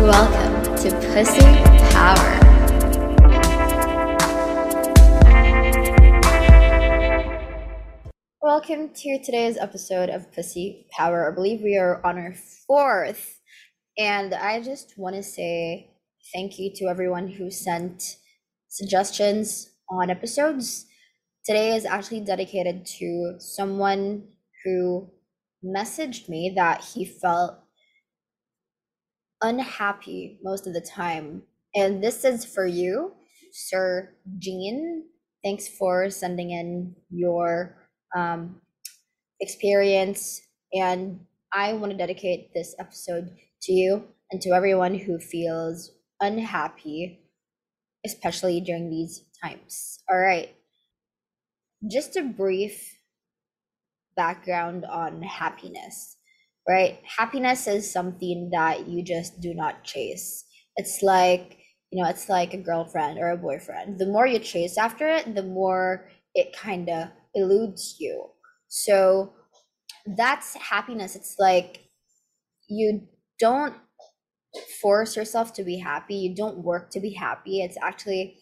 Welcome to Pussy Power. Welcome to today's episode of Pussy Power. I believe we are on our fourth. And I just want to say thank you to everyone who sent suggestions on episodes. Today is actually dedicated to someone who messaged me that he felt unhappy most of the time. And this is for you, Sir Jean. Thanks for sending in your um, experience. And I want to dedicate this episode to you and to everyone who feels unhappy, especially during these times. All right. Just a brief background on happiness, right? Happiness is something that you just do not chase. It's like, you know, it's like a girlfriend or a boyfriend. The more you chase after it, the more it kind of eludes you. So that's happiness. It's like you don't force yourself to be happy, you don't work to be happy. It's actually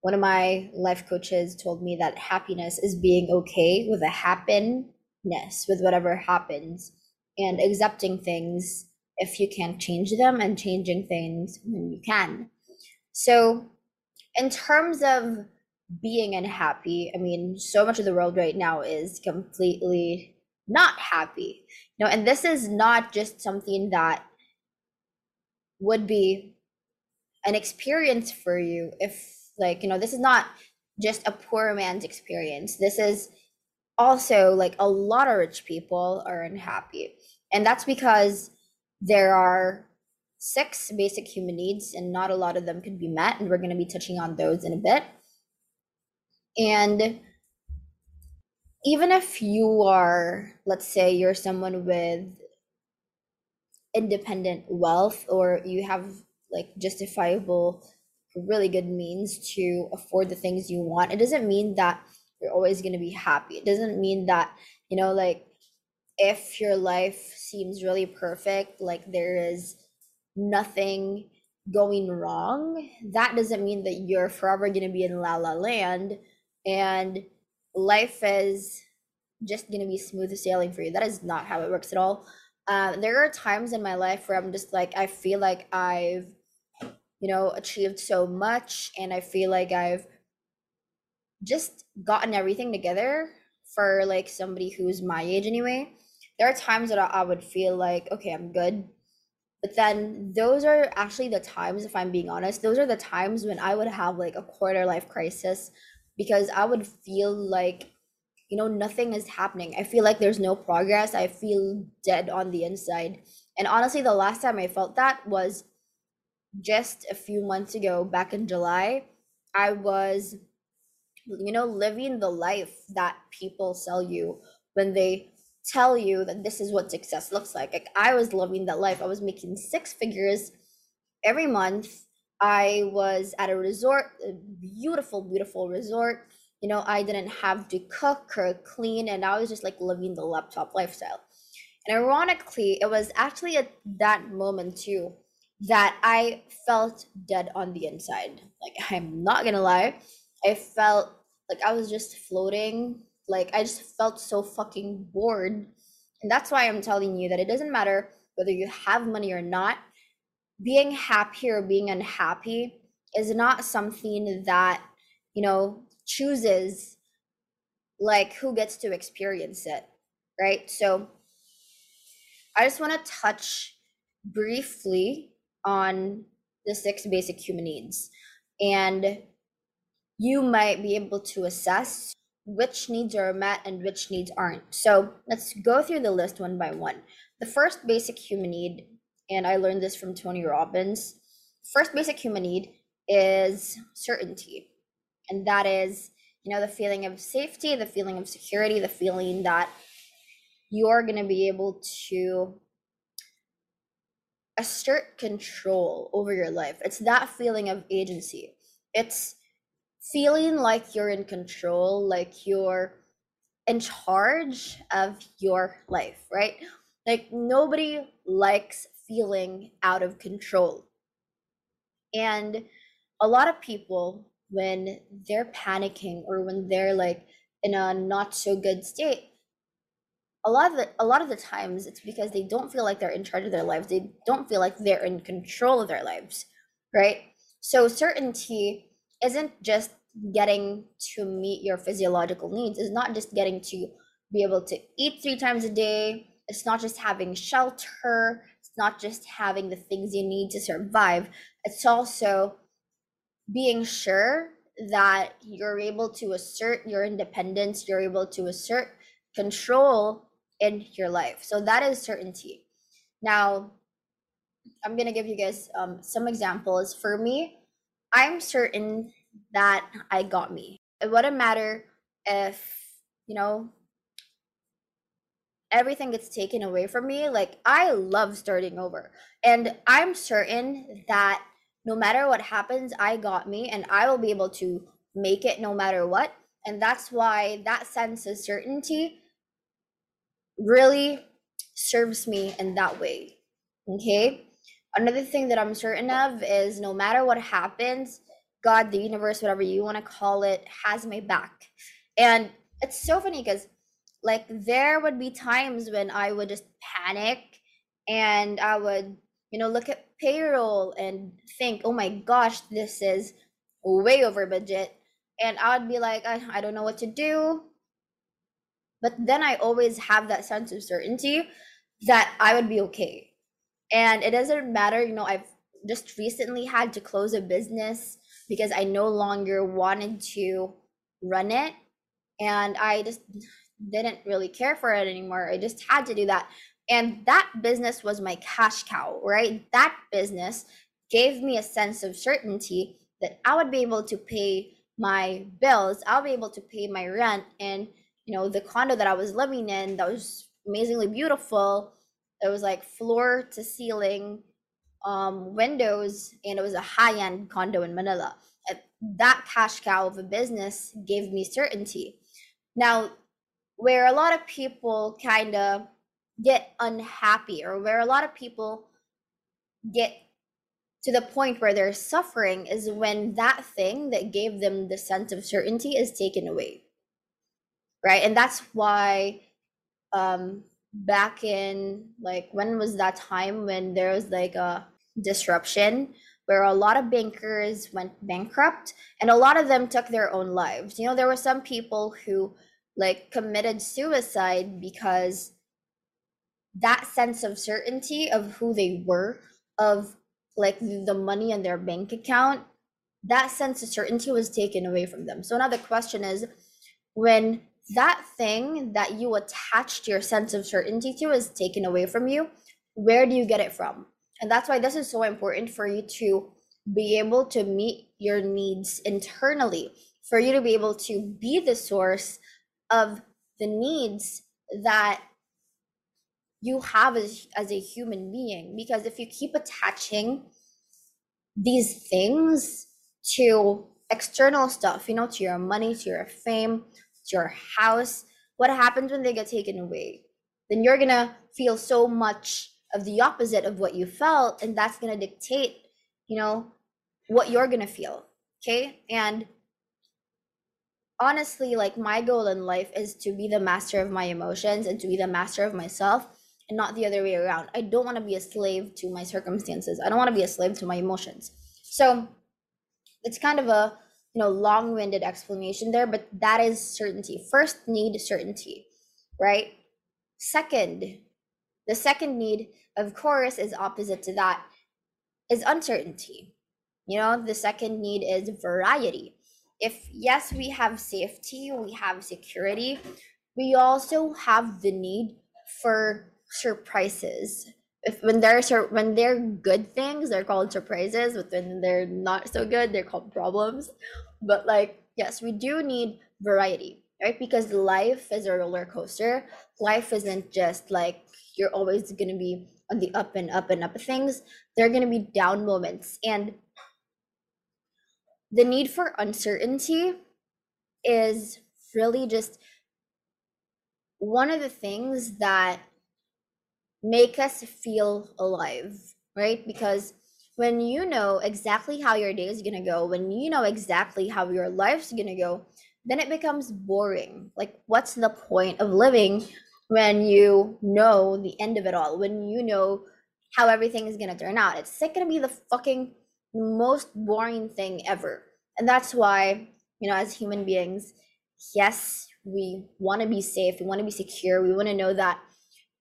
one of my life coaches told me that happiness is being okay with a happen with whatever happens and accepting things if you can't change them and changing things when you can. So, in terms of being unhappy, I mean, so much of the world right now is completely not happy. You know, and this is not just something that would be an experience for you if like, you know, this is not just a poor man's experience. This is also like a lot of rich people are unhappy. And that's because there are six basic human needs and not a lot of them can be met and we're going to be touching on those in a bit. And even if you are let's say you're someone with independent wealth or you have like justifiable really good means to afford the things you want it doesn't mean that you're always going to be happy. It doesn't mean that, you know, like if your life seems really perfect, like there is nothing going wrong, that doesn't mean that you're forever going to be in la la land and life is just going to be smooth sailing for you. That is not how it works at all. Uh, there are times in my life where I'm just like, I feel like I've, you know, achieved so much and I feel like I've just gotten everything together for like somebody who's my age anyway. There are times that I would feel like, okay, I'm good. But then those are actually the times, if I'm being honest, those are the times when I would have like a quarter life crisis because I would feel like, you know, nothing is happening. I feel like there's no progress. I feel dead on the inside. And honestly, the last time I felt that was just a few months ago, back in July. I was you know, living the life that people sell you when they tell you that this is what success looks like. Like I was living that life. I was making six figures every month. I was at a resort, a beautiful, beautiful resort. You know, I didn't have to cook or clean, and I was just like living the laptop lifestyle. And ironically, it was actually at that moment too that I felt dead on the inside. Like, I'm not gonna lie, I felt like I was just floating. Like I just felt so fucking bored. And that's why I'm telling you that it doesn't matter whether you have money or not. Being happy or being unhappy is not something that, you know, chooses like who gets to experience it, right? So I just want to touch briefly on the six basic human needs. And you might be able to assess which needs are met and which needs aren't. So let's go through the list one by one. The first basic human need, and I learned this from Tony Robbins, first basic human need is certainty. And that is, you know, the feeling of safety, the feeling of security, the feeling that you're going to be able to assert control over your life. It's that feeling of agency. It's feeling like you're in control, like you're in charge of your life, right? Like nobody likes feeling out of control. And a lot of people, when they're panicking or when they're like in a not so good state, a lot of the a lot of the times it's because they don't feel like they're in charge of their lives. They don't feel like they're in control of their lives, right? So certainty isn't just getting to meet your physiological needs. It's not just getting to be able to eat three times a day. It's not just having shelter. It's not just having the things you need to survive. It's also being sure that you're able to assert your independence, you're able to assert control in your life. So that is certainty. Now, I'm going to give you guys um, some examples. For me, I'm certain that I got me. It wouldn't matter if, you know, everything gets taken away from me. Like, I love starting over. And I'm certain that no matter what happens, I got me and I will be able to make it no matter what. And that's why that sense of certainty really serves me in that way. Okay. Another thing that I'm certain of is no matter what happens, God, the universe, whatever you want to call it, has my back. And it's so funny because, like, there would be times when I would just panic and I would, you know, look at payroll and think, oh my gosh, this is way over budget. And I would be like, I, I don't know what to do. But then I always have that sense of certainty that I would be okay. And it doesn't matter, you know, I've just recently had to close a business because I no longer wanted to run it. And I just didn't really care for it anymore. I just had to do that. And that business was my cash cow, right? That business gave me a sense of certainty that I would be able to pay my bills, I'll be able to pay my rent, and you know, the condo that I was living in that was amazingly beautiful. It was like floor to ceiling um, windows, and it was a high end condo in Manila. That cash cow of a business gave me certainty. Now, where a lot of people kind of get unhappy, or where a lot of people get to the point where they're suffering, is when that thing that gave them the sense of certainty is taken away right and that's why um back in like when was that time when there was like a disruption where a lot of bankers went bankrupt and a lot of them took their own lives? You know there were some people who like committed suicide because that sense of certainty of who they were of like the money in their bank account that sense of certainty was taken away from them. So now the question is when that thing that you attached your sense of certainty to is taken away from you where do you get it from? And that's why this is so important for you to be able to meet your needs internally for you to be able to be the source of the needs that you have as, as a human being. Because if you keep attaching these things to external stuff you know to your money to your fame your house, what happens when they get taken away? Then you're gonna feel so much of the opposite of what you felt, and that's gonna dictate, you know, what you're gonna feel. Okay. And honestly, like my goal in life is to be the master of my emotions and to be the master of myself and not the other way around. I don't want to be a slave to my circumstances. I don't want to be a slave to my emotions. So it's kind of a you know long-winded explanation there but that is certainty. First need certainty right? Second the second need of course is opposite to that is uncertainty. You know the second need is variety. If yes we have safety we have security we also have the need for surprises if when they're when they're good things they're called surprises but when they're not so good they're called problems. But like yes we do need variety right? Because life is a roller coaster. Life isn't just like you're always going to be on the up and up and up of things. There are going to be down moments. And the need for uncertainty is really just one of the things that make us feel alive, right? Because when you know exactly how your day is going to go, when you know exactly how your life's going to go, then it becomes boring. Like, what's the point of living when you know the end of it all? When you know how everything is going to turn out? It's going to be the fucking most boring thing ever. And that's why, you know, as human beings, yes, we want to be safe, we want to be secure, we want to know that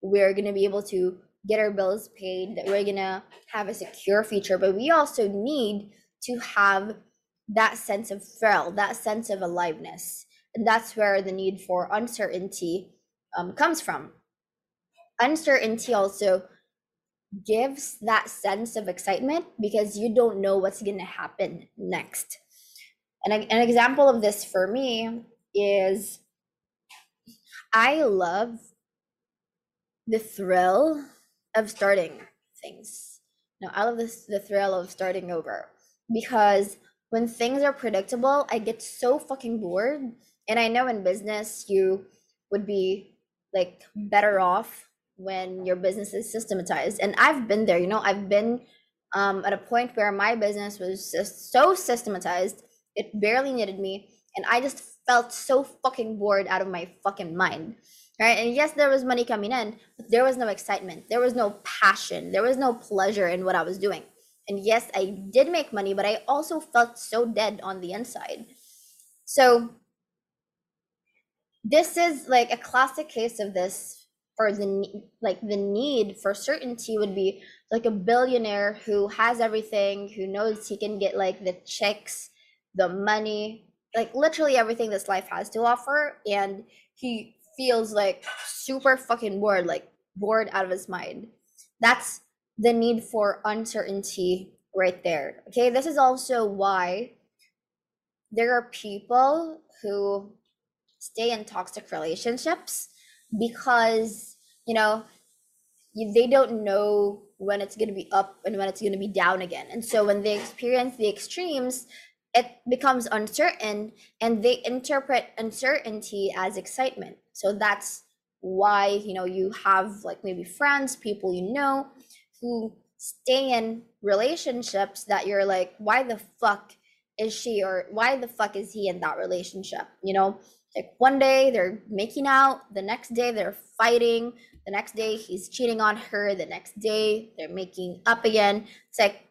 we're going to be able to get our bills paid, that we're going to have a secure future, but we also need to have that sense of thrill, that sense of aliveness. And that's where the need for uncertainty um, comes from. Uncertainty also gives that sense of excitement because you don't know what's going to happen next. And an example of this for me is I love the thrill of starting things. Now, I love this the thrill of starting over because when things are predictable, I get so fucking bored. And I know in business you would be like better off when your business is systematized. And I've been there, you know, I've been um, at a point where my business was just so systematized, it barely needed me. And I just felt so fucking bored out of my fucking mind. Right. And yes, there was money coming in, but there was no excitement. There was no passion. There was no pleasure in what I was doing. And yes, I did make money, but I also felt so dead on the inside. So this is like a classic case of this for the like the need for certainty would be like a billionaire who has everything, who knows he can get like the checks, the money, like literally everything this life has to offer and he feels like super fucking bored, like bored out of his mind. That's the need for uncertainty right there. Okay, this is also why there are people who stay in toxic relationships because, you know, they don't know when it's going to be up and when it's going to be down again. And so when they experience the extremes, it becomes uncertain and they interpret uncertainty as excitement. So that's why, you know, you have like maybe friends, people you know who stay in relationships that you're like, why the fuck is she or why the fuck is he in that relationship? You know, like one day they're making out, the next day they're fighting, the next day he's cheating on her, the next day they're making up again. It's like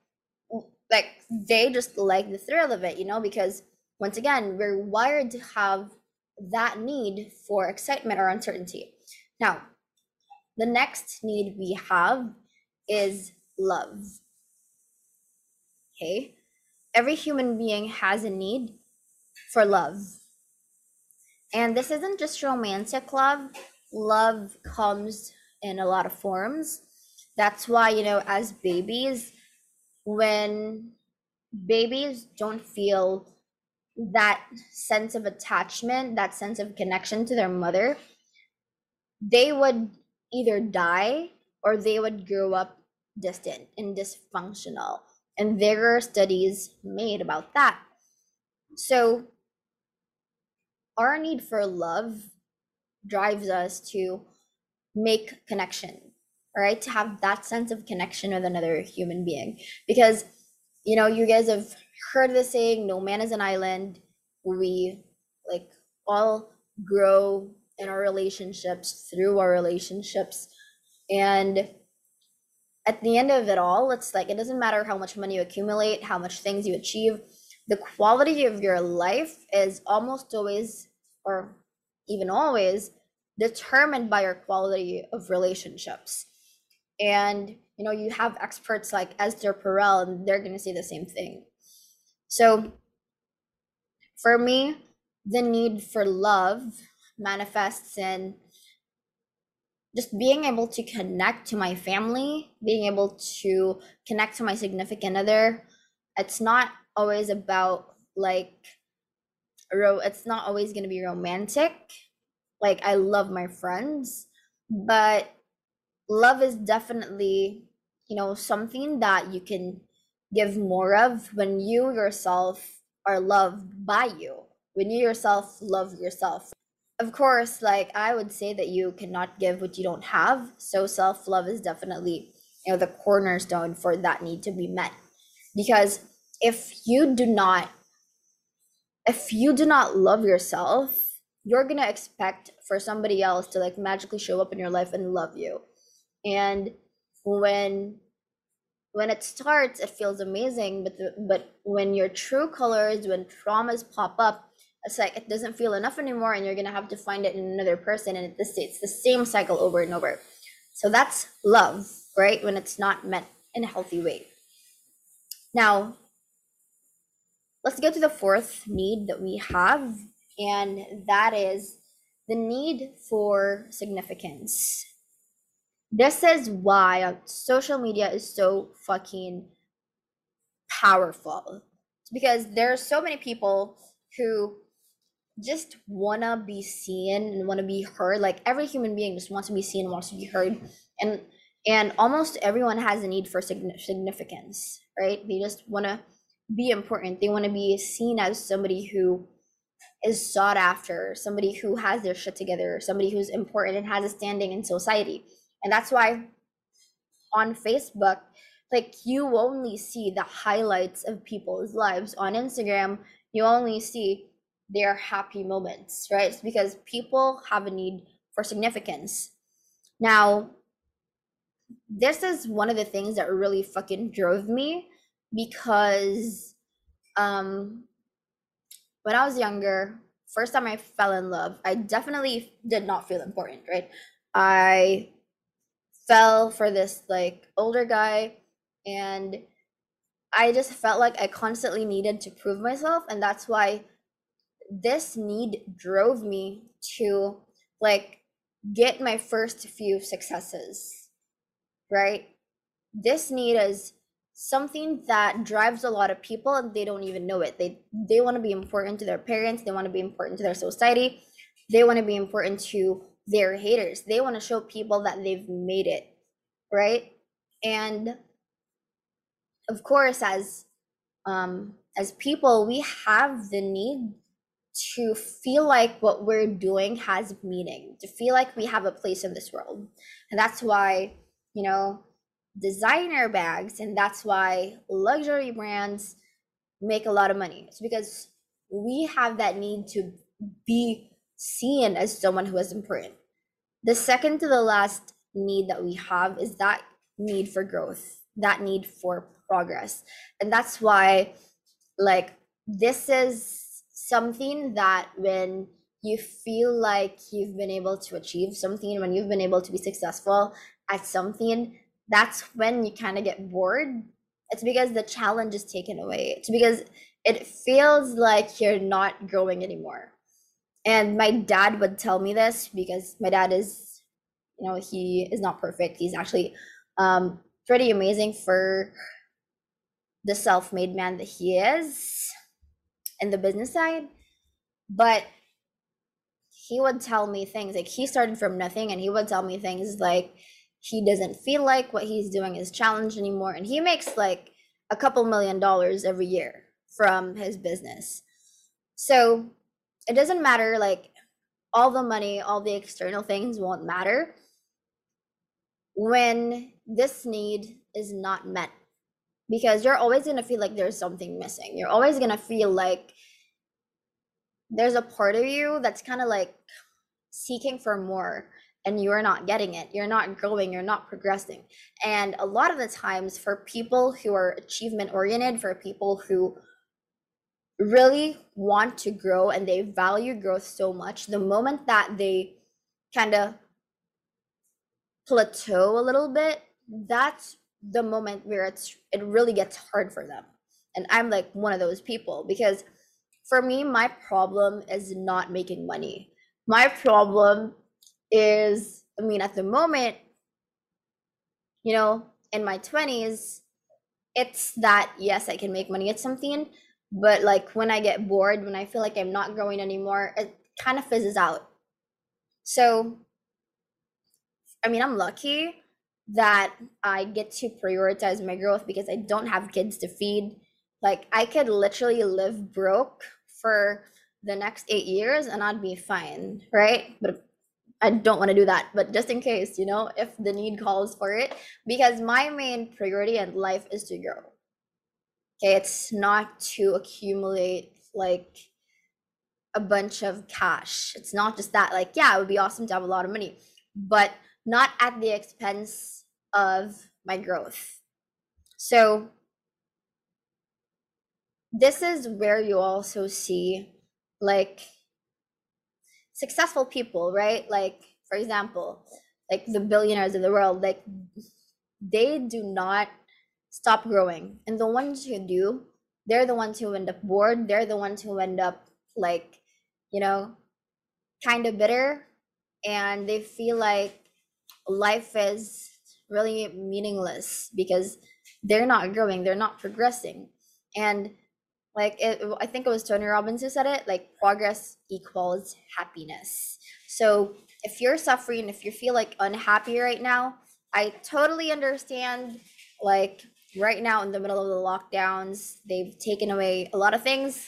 they just like the thrill of it, you know, because once again, we're wired to have that need for excitement or uncertainty. Now, the next need we have is love. Okay? Every human being has a need for love. And this isn't just romantic love, love comes in a lot of forms. That's why, you know, as babies, when babies don't feel that sense of attachment, that sense of connection to their mother, they would either die or they would grow up distant and dysfunctional. And there are studies made about that. So, our need for love drives us to make connection, right? To have that sense of connection with another human being. Because, you know, you guys have heard the saying, no man is an island. We like all grow in our relationships through our relationships. And at the end of it all, it's like it doesn't matter how much money you accumulate, how much things you achieve. The quality of your life is almost always, or even always, determined by your quality of relationships. And you know, you have experts like Esther Perel, and they're gonna say the same thing. So for me, the need for love manifests in just being able to connect to my family, being able to connect to my significant other. It's not always about like ro it's not always going to be romantic. Like I love my friends, but love is definitely, you know, something that you can give more of when you yourself are loved by you. When you yourself love yourself of course, like I would say that you cannot give what you don't have. So self love is definitely, you know, the cornerstone for that need to be met. Because if you do not, if you do not love yourself, you're gonna expect for somebody else to like magically show up in your life and love you. And when when it starts, it feels amazing, but the, but when your true colors, when traumas pop up, it's like it doesn't feel enough anymore and you're gonna have to find it in another person and it's, it's the same cycle over and over. So that's love right? When it's not met in a healthy way. Now let's go to the fourth need that we have and that is the need for significance this is why uh, social media is so fucking powerful because there are so many people who just wanna be seen and wanna be heard. Like every human being just wants to be seen, wants to be heard, and and almost everyone has a need for significance, right? They just wanna be important. They want to be seen as somebody who is sought after, somebody who has their shit together, somebody who's important and has a standing in society. And that's why on Facebook, like you only see the highlights of people's lives. On Instagram, you only see their happy moments, right? It's because people have a need for significance. Now, this is one of the things that really fucking drove me because um when I was younger, first time I fell in love, I definitely did not feel important, right? I fell for this like older guy and I just felt like I constantly needed to prove myself and that's why this need drove me to like get my first few successes right? This need is something that drives a lot of people and they don't even know it. They they want to be important to their parents they want to be important to their society they want to be important to their haters they want to show people that they've made it right and of course as um as people we have the need to feel like what we're doing has meaning, to feel like we have a place in this world. And that's why, you know, designer bags and that's why luxury brands make a lot of money. It's because we have that need to be seen as someone who is important. The second to the last need that we have is that need for growth, that need for progress. And that's why, like, this is something that when you feel like you've been able to achieve something, when you've been able to be successful at something, that's when you kind of get bored. It's because the challenge is taken away. It's because it feels like you're not growing anymore. And my dad would tell me this because my dad is, you know, he is not perfect. He's actually um, pretty amazing for the self made man that he is in the business side. But he would tell me things like he started from nothing and he would tell me things like he doesn't feel like what he's doing is challenged anymore. And he makes like a couple million dollars every year from his business. So it doesn't matter like all the money all the external things won't matter when this need is not met because you're always going to feel like there's something missing. You're always going to feel like there's a part of you that's kind of like seeking for more and you're not getting it. You're not growing, you're not progressing. And a lot of the times for people who are achievement oriented, for people who really want to grow and they value growth so much, the moment that they kind of plateau a little bit, that's the moment where it's it really gets hard for them. And i'm like one of those people because for me my problem is not making money. My problem is i mean at the moment you know in my 20s it's that yes i can make money. At something but like when i get bored when i feel like i'm not growing anymore it kind of fizzes out so i mean i'm lucky that I get to prioritize my growth because I don't have kids to feed. Like I could literally live broke for the next eight years and I'd be fine, right? But I don't want to do that. But just in case, you know, if the need calls for it, because my main priority in life is to grow. It's not to accumulate like a bunch of cash. It's not just that, like, yeah, it would be awesome to have a lot of money, but not at the expense of my growth. So, this is where you also see like successful people, right? Like, for example, like the billionaires of the world, like, they do not stop growing. And the ones who do, they're the ones who end up bored. They're the ones who end up like, you know, kind of bitter. And they feel like life is really meaningless because they're not growing, they're not progressing. And like it, I think it was Tony Robbins who said it, like progress equals happiness. So if you're suffering, if you feel like unhappy right now, I totally understand like right now in the middle of the lockdowns, they've taken away a lot of things.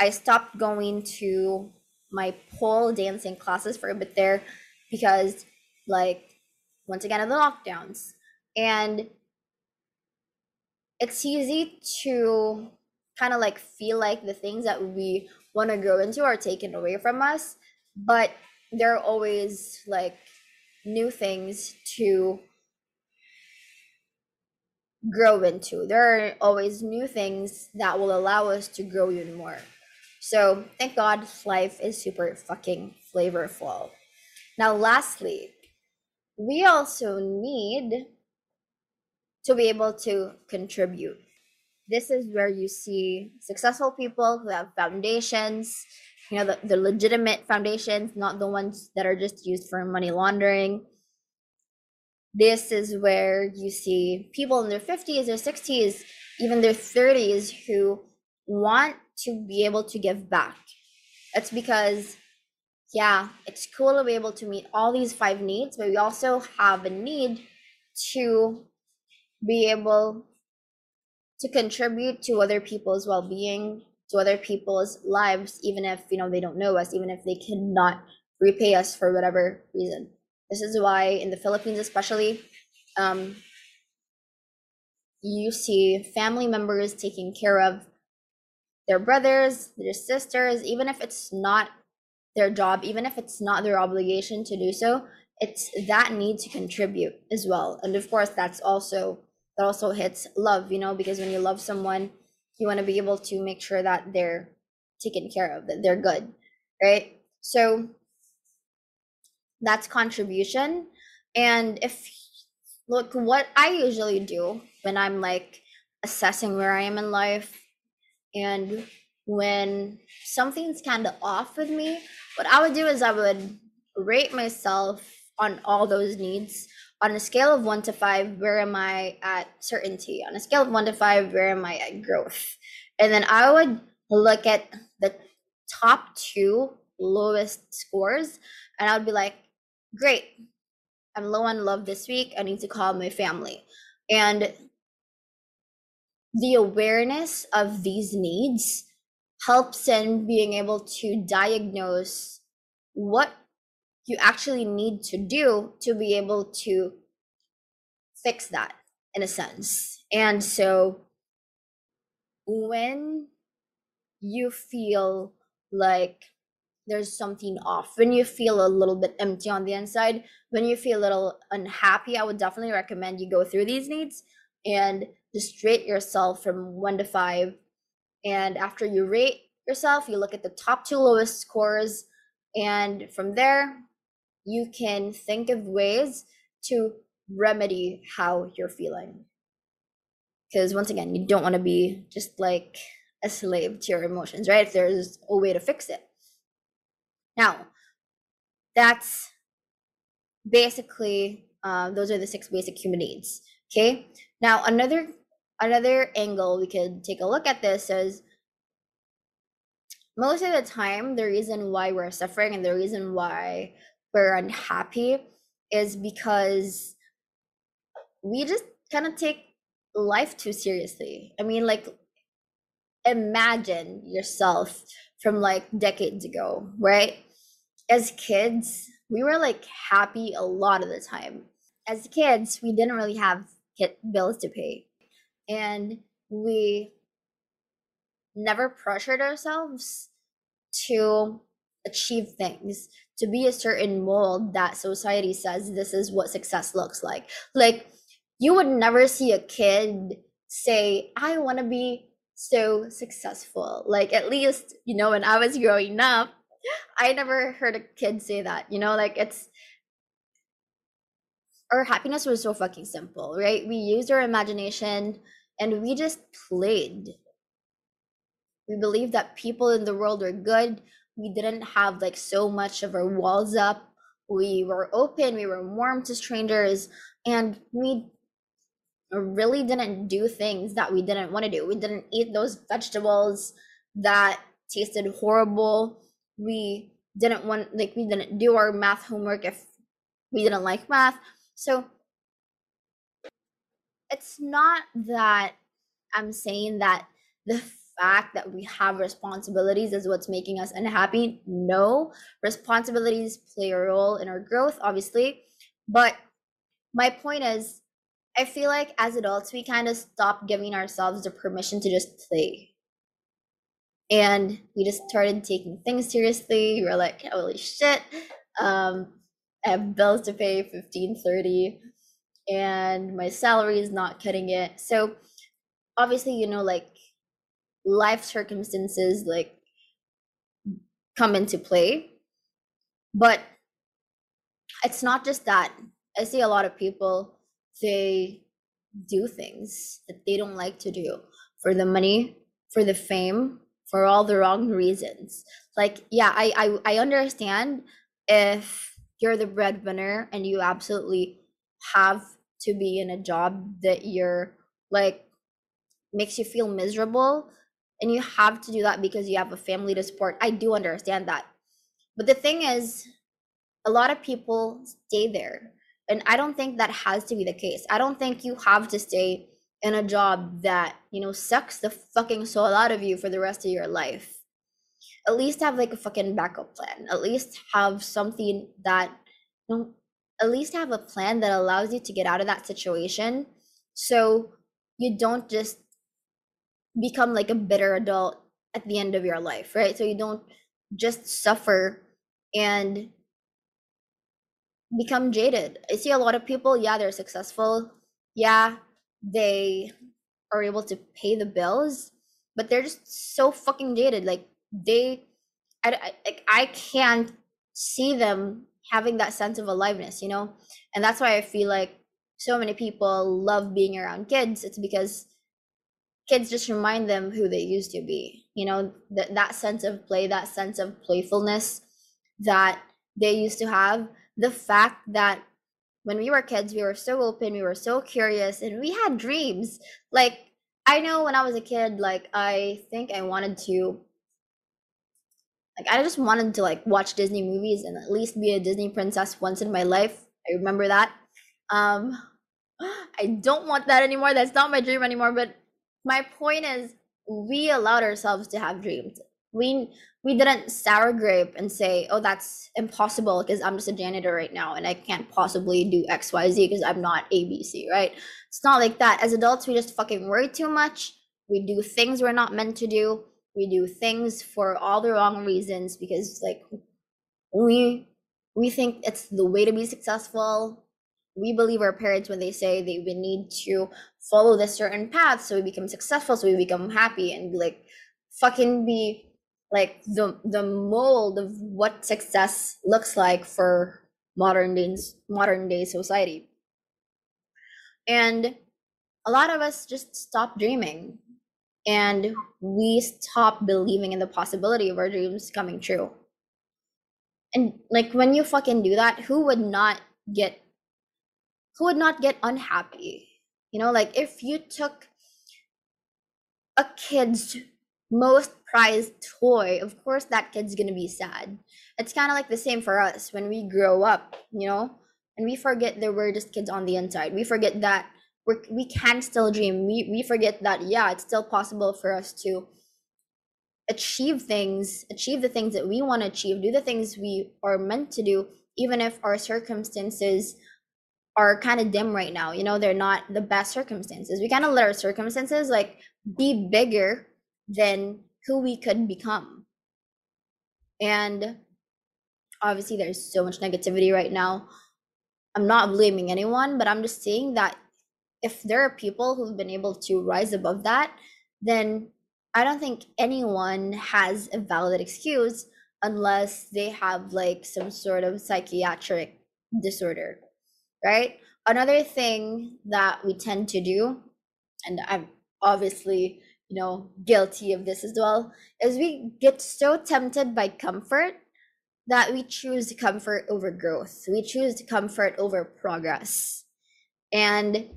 I stopped going to my pole dancing classes for a bit there because, like, once again, in the lockdowns. And it's easy to kind of like feel like the things that we want to grow into are taken away from us, but there are always like new things to grow into. There are always new things that will allow us to grow even more. So thank God life is super fucking flavorful. Now, lastly, we also need to be able to contribute. This is where you see successful people who have foundations, you know, the, the legitimate foundations, not the ones that are just used for money laundering this is where you see people in their 50s or 60s, even their 30s, who want to be able to give back. That's because, yeah, it's cool to be able to meet all these five needs, but we also have a need to be able to contribute to other people's well-being to other people's lives even if you know they don't know us even if they cannot repay us for whatever reason this is why in the Philippines, especially, um, you see family members taking care of their brothers, their sisters, even if it's not their job, even if it's not their obligation to do so, it's that need to contribute as well. And of course, that's also that also hits love, you know, because when you love someone, you want to be able to make sure that they're taken care of, that they're good, right? So that's contribution. And if look what i usually do when i'm like assessing where i am in life and when something's kind of off with me what i would do is i would rate myself on all those needs on a scale of one to five where am i at certainty? On a scale of one to five where am i at growth? And then i would look at the top two lowest scores and i would be like great. I'm low on love this week. I need to call my family. And the awareness of these needs helps in being able to diagnose what you actually need to do to be able to fix that in a sense. And so when you feel like there's something off. When you feel a little bit empty on the inside when you feel a little unhappy i would definitely recommend you go through these needs and just rate yourself from one to five. And after you rate yourself you look at the top two lowest scores and from there you can think of ways to remedy how you're feeling. Because once again you don't want to be just like a slave to your emotions right? If there's a way to fix it now, that's basically uh, those are the six basic human needs. Okay. Now another another angle we could take a look at this is most of the time the reason why we're suffering and the reason why we're unhappy is because we just kind of take life too seriously. I mean, like imagine yourself from like decades ago, right? As kids, we were like happy a lot of the time. As kids, we didn't really have bills to pay. And we never pressured ourselves to achieve things, to be a certain mold that society says this is what success looks like. Like, you would never see a kid say, I want to be so successful. Like, at least, you know, when I was growing up, I never heard a kid say that, you know, like it's our happiness was so fucking simple, right? We used our imagination and we just played. We believed that people in the world were good. We didn't have like so much of our walls up. We were open, we were warm to strangers, and we really didn't do things that we didn't want to do. We didn't eat those vegetables that tasted horrible. We didn't want like we didn't do our math homework if we didn't like math. So it's not that I'm saying that the fact that we have responsibilities is what's making us unhappy. No, responsibilities play a role in our growth, obviously. But my point is, I feel like as adults, we kind of stop giving ourselves the permission to just play. And we just started taking things seriously. We were like, holy shit. Um, I have bills to pay, 15, 30, and my salary is not cutting it. So obviously, you know, like life circumstances like come into play. But it's not just that. I see a lot of people, they do things that they don't like to do for the money, for the fame, for all the wrong reasons. Like, yeah, I I, I understand if you're the breadwinner and you absolutely have to be in a job that you're like makes you feel miserable and you have to do that because you have a family to support i do understand that but the thing is a lot of people stay there and i don't think that has to be the case i don't think you have to stay in a job that you know sucks the fucking soul out of you for the rest of your life at least have like a fucking backup plan. At least have something that you know, at least have a plan that allows you to get out of that situation so you don't just become like a bitter adult at the end of your life, right? So you don't just suffer and become jaded. I see a lot of people, yeah, they're successful. Yeah, they are able to pay the bills, but they're just so fucking jaded. Like they I, I, I can't see them having that sense of aliveness you know and that's why i feel like so many people love being around kids it's because kids just remind them who they used to be you know that that sense of play that sense of playfulness that they used to have the fact that when we were kids we were so open we were so curious and we had dreams like i know when i was a kid like i think i wanted to like I just wanted to like watch Disney movies and at least be a Disney princess once in my life. I remember that. Um I don't want that anymore. That's not my dream anymore, but my point is we allowed ourselves to have dreams. We we didn't sour grape and say, "Oh, that's impossible because I'm just a janitor right now and I can't possibly do XYZ because I'm not ABC, right?" It's not like that. As adults, we just fucking worry too much. We do things we're not meant to do we do things for all the wrong reasons because like we we think it's the way to be successful we believe our parents when they say they we need to follow this certain path so we become successful so we become happy and like fucking be like the the mold of what success looks like for modern days modern day society and a lot of us just stop dreaming and we stop believing in the possibility of our dreams coming true. And like when you fucking do that, who would not get who would not get unhappy? You know, like if you took a kid's most prized toy, of course that kid's gonna be sad. It's kind of like the same for us when we grow up, you know, and we forget that we're just kids on the inside. We forget that we're, we can still dream. We, we forget that, yeah, it's still possible for us to achieve things, achieve the things that we want to achieve, do the things we are meant to do, even if our circumstances are kind of dim right now. You know, they're not the best circumstances. We kind of let our circumstances like be bigger than who we could become. And obviously, there's so much negativity right now. I'm not blaming anyone, but I'm just saying that if there are people who've been able to rise above that, then I don't think anyone has a valid excuse unless they have like some sort of psychiatric disorder, right? Another thing that we tend to do, and I'm obviously, you know, guilty of this as well, is we get so tempted by comfort that we choose comfort over growth. We choose comfort over progress. And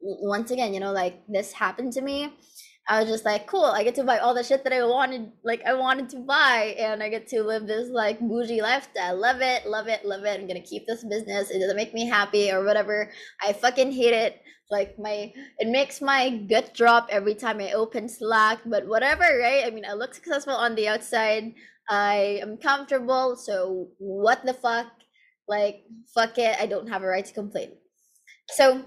once again, you know, like this happened to me. I was just like, cool, I get to buy all the shit that I wanted, like I wanted to buy, and I get to live this like bougie lifestyle. Love it, love it, love it. I'm gonna keep this business. It doesn't make me happy or whatever. I fucking hate it. Like my, it makes my gut drop every time I open Slack. But whatever, right? I mean, I look successful on the outside. I am comfortable. So what the fuck? Like, fuck it. I don't have a right to complain. So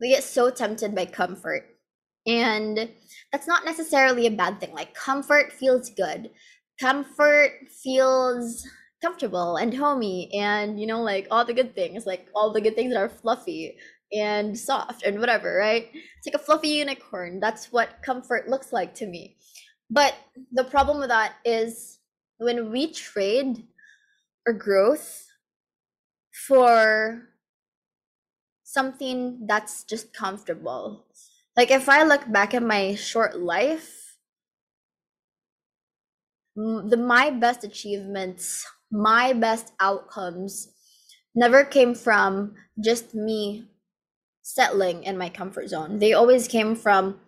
we get so tempted by comfort. And that's not necessarily a bad thing. Like, comfort feels good. Comfort feels comfortable and homey and, you know, like all the good things, like all the good things that are fluffy and soft and whatever, right? It's like a fluffy unicorn. That's what comfort looks like to me. But the problem with that is when we trade our growth for something that's just comfortable. Like if I look back at my short life, the my best achievements, my best outcomes never came from just me settling in my comfort zone. They always came from,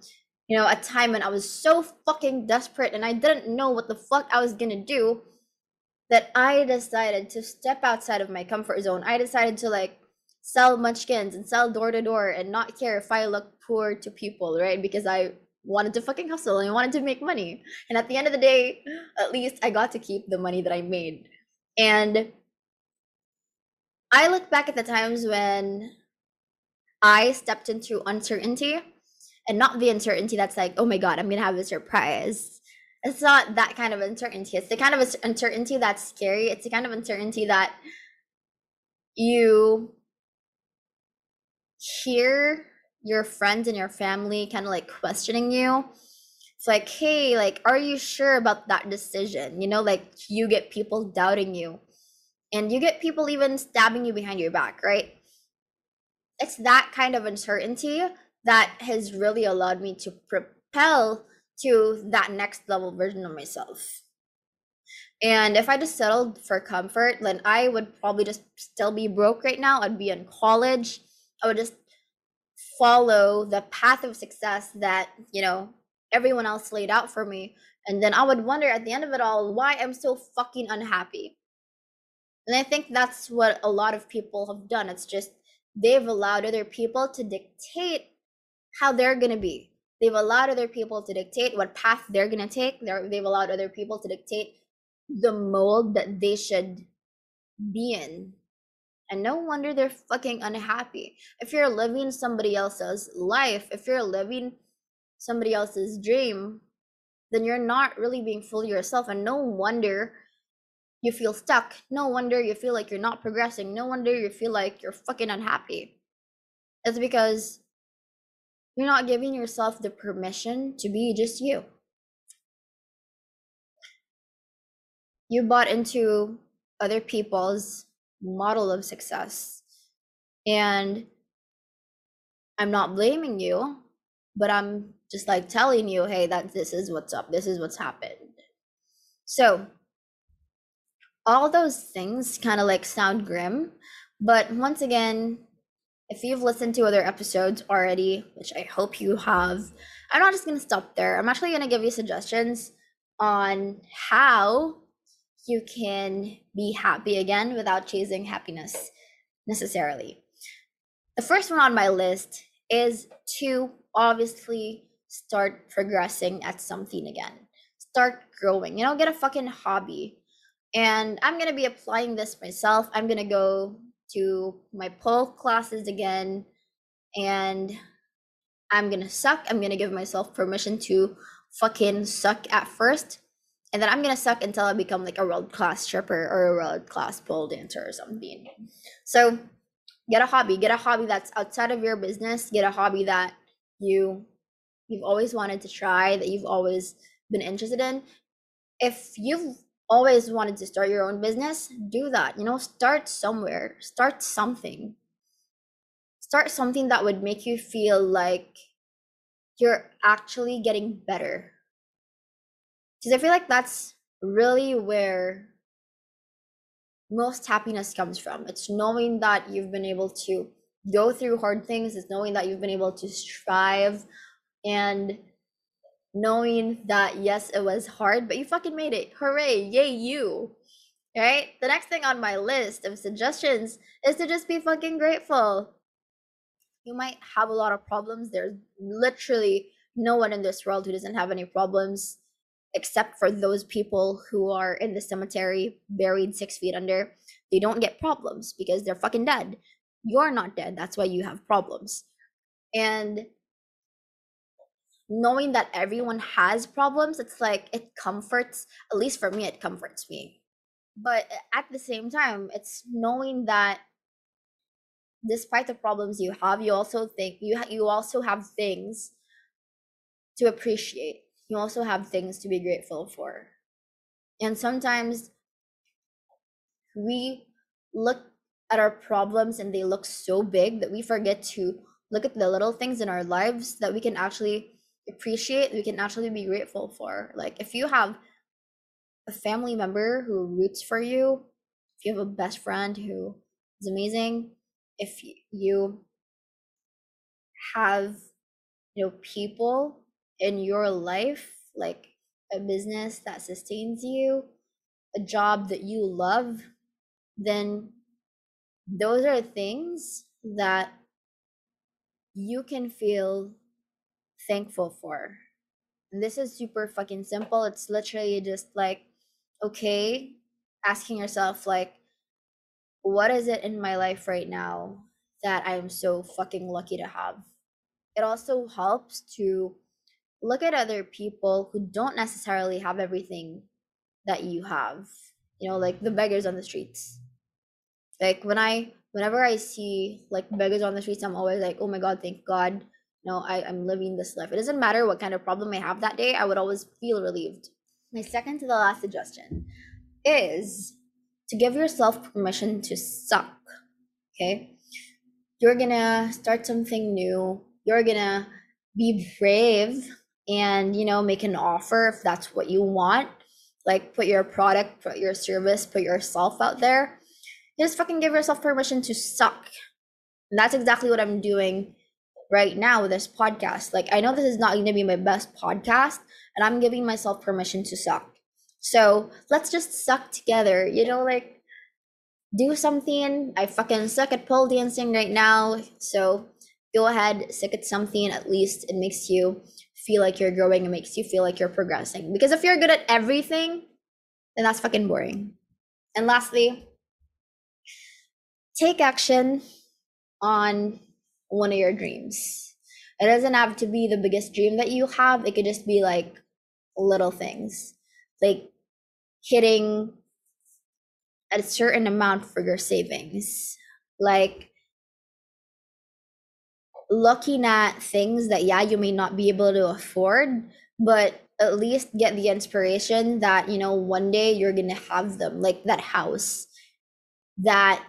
you know, a time when I was so fucking desperate and I didn't know what the fuck I was gonna do that I decided to step outside of my comfort zone. I decided to like sell munchkins and sell door to door and not care if I look poor to people, right? Because I wanted to fucking hustle and I wanted to make money. And at the end of the day, at least I got to keep the money that I made. And I look back at the times when I stepped into uncertainty and not the uncertainty that's like, oh my God, I'm going to have a surprise. It's not that kind of uncertainty. It's the kind of uncertainty that's scary. It's the kind of uncertainty that you hear your friends and your family kind of like questioning you it's like hey like are you sure about that decision? You know like you get people doubting you and you get people even stabbing you behind your back right? It's that kind of uncertainty that has really allowed me to propel to that next level version of myself. And if i just settled for comfort then i would probably just still be broke right now i'd be in college I would just follow the path of success that, you know, everyone else laid out for me. And then I would wonder at the end of it all why I'm so fucking unhappy. And I think that's what a lot of people have done. It's just they've allowed other people to dictate how they're going to be. They've allowed other people to dictate what path they're going to take. They're, they've allowed other people to dictate the mold that they should be in and no wonder they're fucking unhappy. If you're living somebody else's life, if you're living somebody else's dream, then you're not really being fully yourself. And no wonder you feel stuck. No wonder you feel like you're not progressing. No wonder you feel like you're fucking unhappy. It's because you're not giving yourself the permission to be just you. You bought into other people's model of success. And I'm not blaming you, but I'm just like telling you, hey, that this is what's up. This is what's happened. So, all those things kind of like sound grim, but once again, if you've listened to other episodes already, which I hope you have, I'm not just going to stop there. I'm actually going to give you suggestions on how you can be happy again without chasing happiness necessarily. The first one on my list is to obviously start progressing at something again. Start growing. You know, get a fucking hobby. And I'm going to be applying this myself. I'm going to go to my pole classes again and I'm going to suck. I'm going to give myself permission to fucking suck at first. And then I'm to suck until I become like a world class stripper or a world class pole dancer or something. So get a hobby, get a hobby that's outside of your business, get a hobby that you you've always wanted to try, that you've always been interested in. If you've always wanted to start your own business, do that. You know, start somewhere, start something. Start something that would make you feel like you're actually getting better. Because I feel like that's really where most happiness comes from. It's knowing that you've been able to go through hard things, it's knowing that you've been able to strive and knowing that yes, it was hard, but you fucking made it. Hooray, yay, you. Right? The next thing on my list of suggestions is to just be fucking grateful. You might have a lot of problems. There's literally no one in this world who doesn't have any problems except for those people who are in the cemetery buried six feet under. They don't get problems because they're fucking dead. You're not dead. That's why you have problems. And knowing that everyone has problems, it's like it comforts, at least for me, it comforts me. But uh, at the same time, it's knowing that despite the problems you have, you also think you ha- you also have things to appreciate you also have things to be grateful for. And sometimes we look at our problems and they look so big that we forget to look at the little things in our lives that we can actually appreciate, we can actually be grateful for. Like if you have a family member who roots for you, if you have a best friend who is amazing, if you have you know people in your life, like a business that sustains you, a job that you love, then those are things that you can feel thankful for. And this is super fucking simple. It's literally just like, okay, asking yourself, like, what is it in my life right now that I am so fucking lucky to have? It also helps to look at other people who don't necessarily have everything that you have you know like the beggars on the streets. Like when i whenever i see like beggars on the streets i'm always like oh my god thank god know I, i'm living this life. It doesn't matter what kind of problem i have that day i would always feel relieved. My second to the last suggestion is to give yourself permission to suck okay? You're gonna start something new. You're gonna be brave and you know make an offer if that's what you want. Like put your product put your service put yourself out there. Just fucking give yourself permission to suck. And that's exactly what i'm doing right now with this podcast. Like i know this is not going to be my best podcast and i'm giving myself permission to suck. So let's just suck together you know like do something. I fucking suck at pole dancing right now so go ahead suck at something at least it makes you feel like you're growing. It makes you feel like you're progressing. Because if you're good at everything, then that's fucking boring. And lastly, take action on one of your dreams. It doesn't have to be the biggest dream that you have, it could just be like little things, like hitting a certain amount for your savings, like looking at things that yeah you may not be able to afford but at least get the inspiration that you know one day you're gonna have them like that house that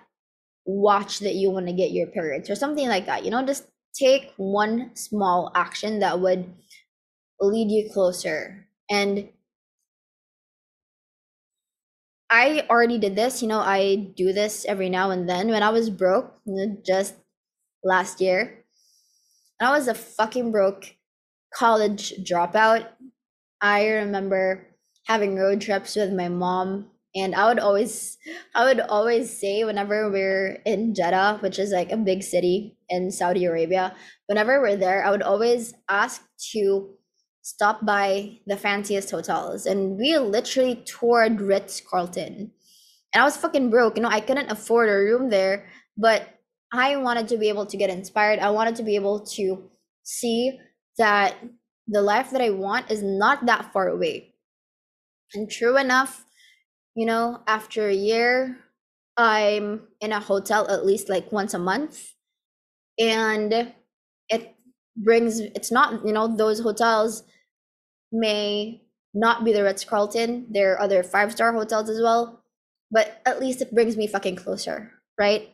watch that you want to get your parents or something like that you know? Just take one small action that would lead you closer. And i already did this you know? I do this every now and then. When i was broke just last year I was a fucking broke college dropout. I remember having road trips with my mom And I would always, I would always say whenever we're in Jeddah, which is like a big city in Saudi Arabia, whenever we're there, I would always ask to stop by the fanciest hotels. And we literally toured Ritz Carlton. And I was fucking broke. You know, I couldn't afford a room there, but I wanted to be able to get inspired. I wanted to be able to see that the life that I want is not that far away. And true enough, you know, after a year, I'm in a hotel at least like once a month. And it brings, it's not, you know, those hotels may not be the Ritz Carlton. There are other five star hotels as well. But at least it brings me fucking closer, right?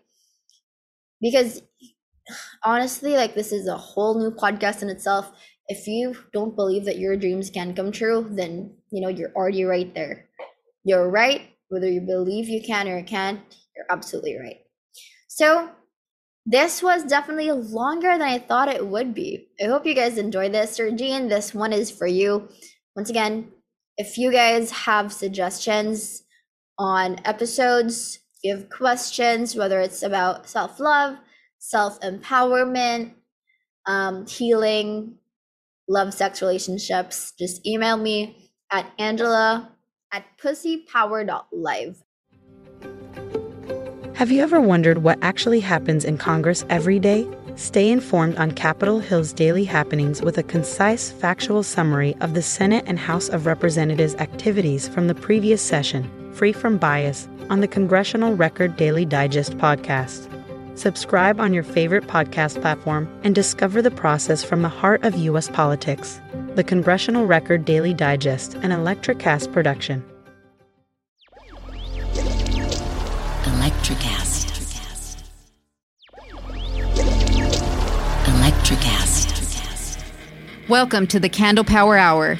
Because honestly, like this is a whole new podcast in itself. If you don't believe that your dreams can come true, then you know you're already right there. You're right, whether you believe you can or can't, you're absolutely right. So this was definitely longer than I thought it would be. I hope you guys enjoyed this. Sergine, this one is for you. Once again, if you guys have suggestions on episodes, if you have questions, whether it's about self love, self empowerment, um, healing, love, sex, relationships, just email me at Angela at pussypower.live. Have you ever wondered what actually happens in Congress every day? Stay informed on Capitol Hill's daily happenings with a concise, factual summary of the Senate and House of Representatives activities from the previous session, free from bias, on the Congressional Record Daily Digest podcast. Subscribe on your favorite podcast platform and discover the process from the heart of U.S. politics. The Congressional Record Daily Digest, an Electricast production. Electricast. Electricast. Welcome to the Candle Power Hour.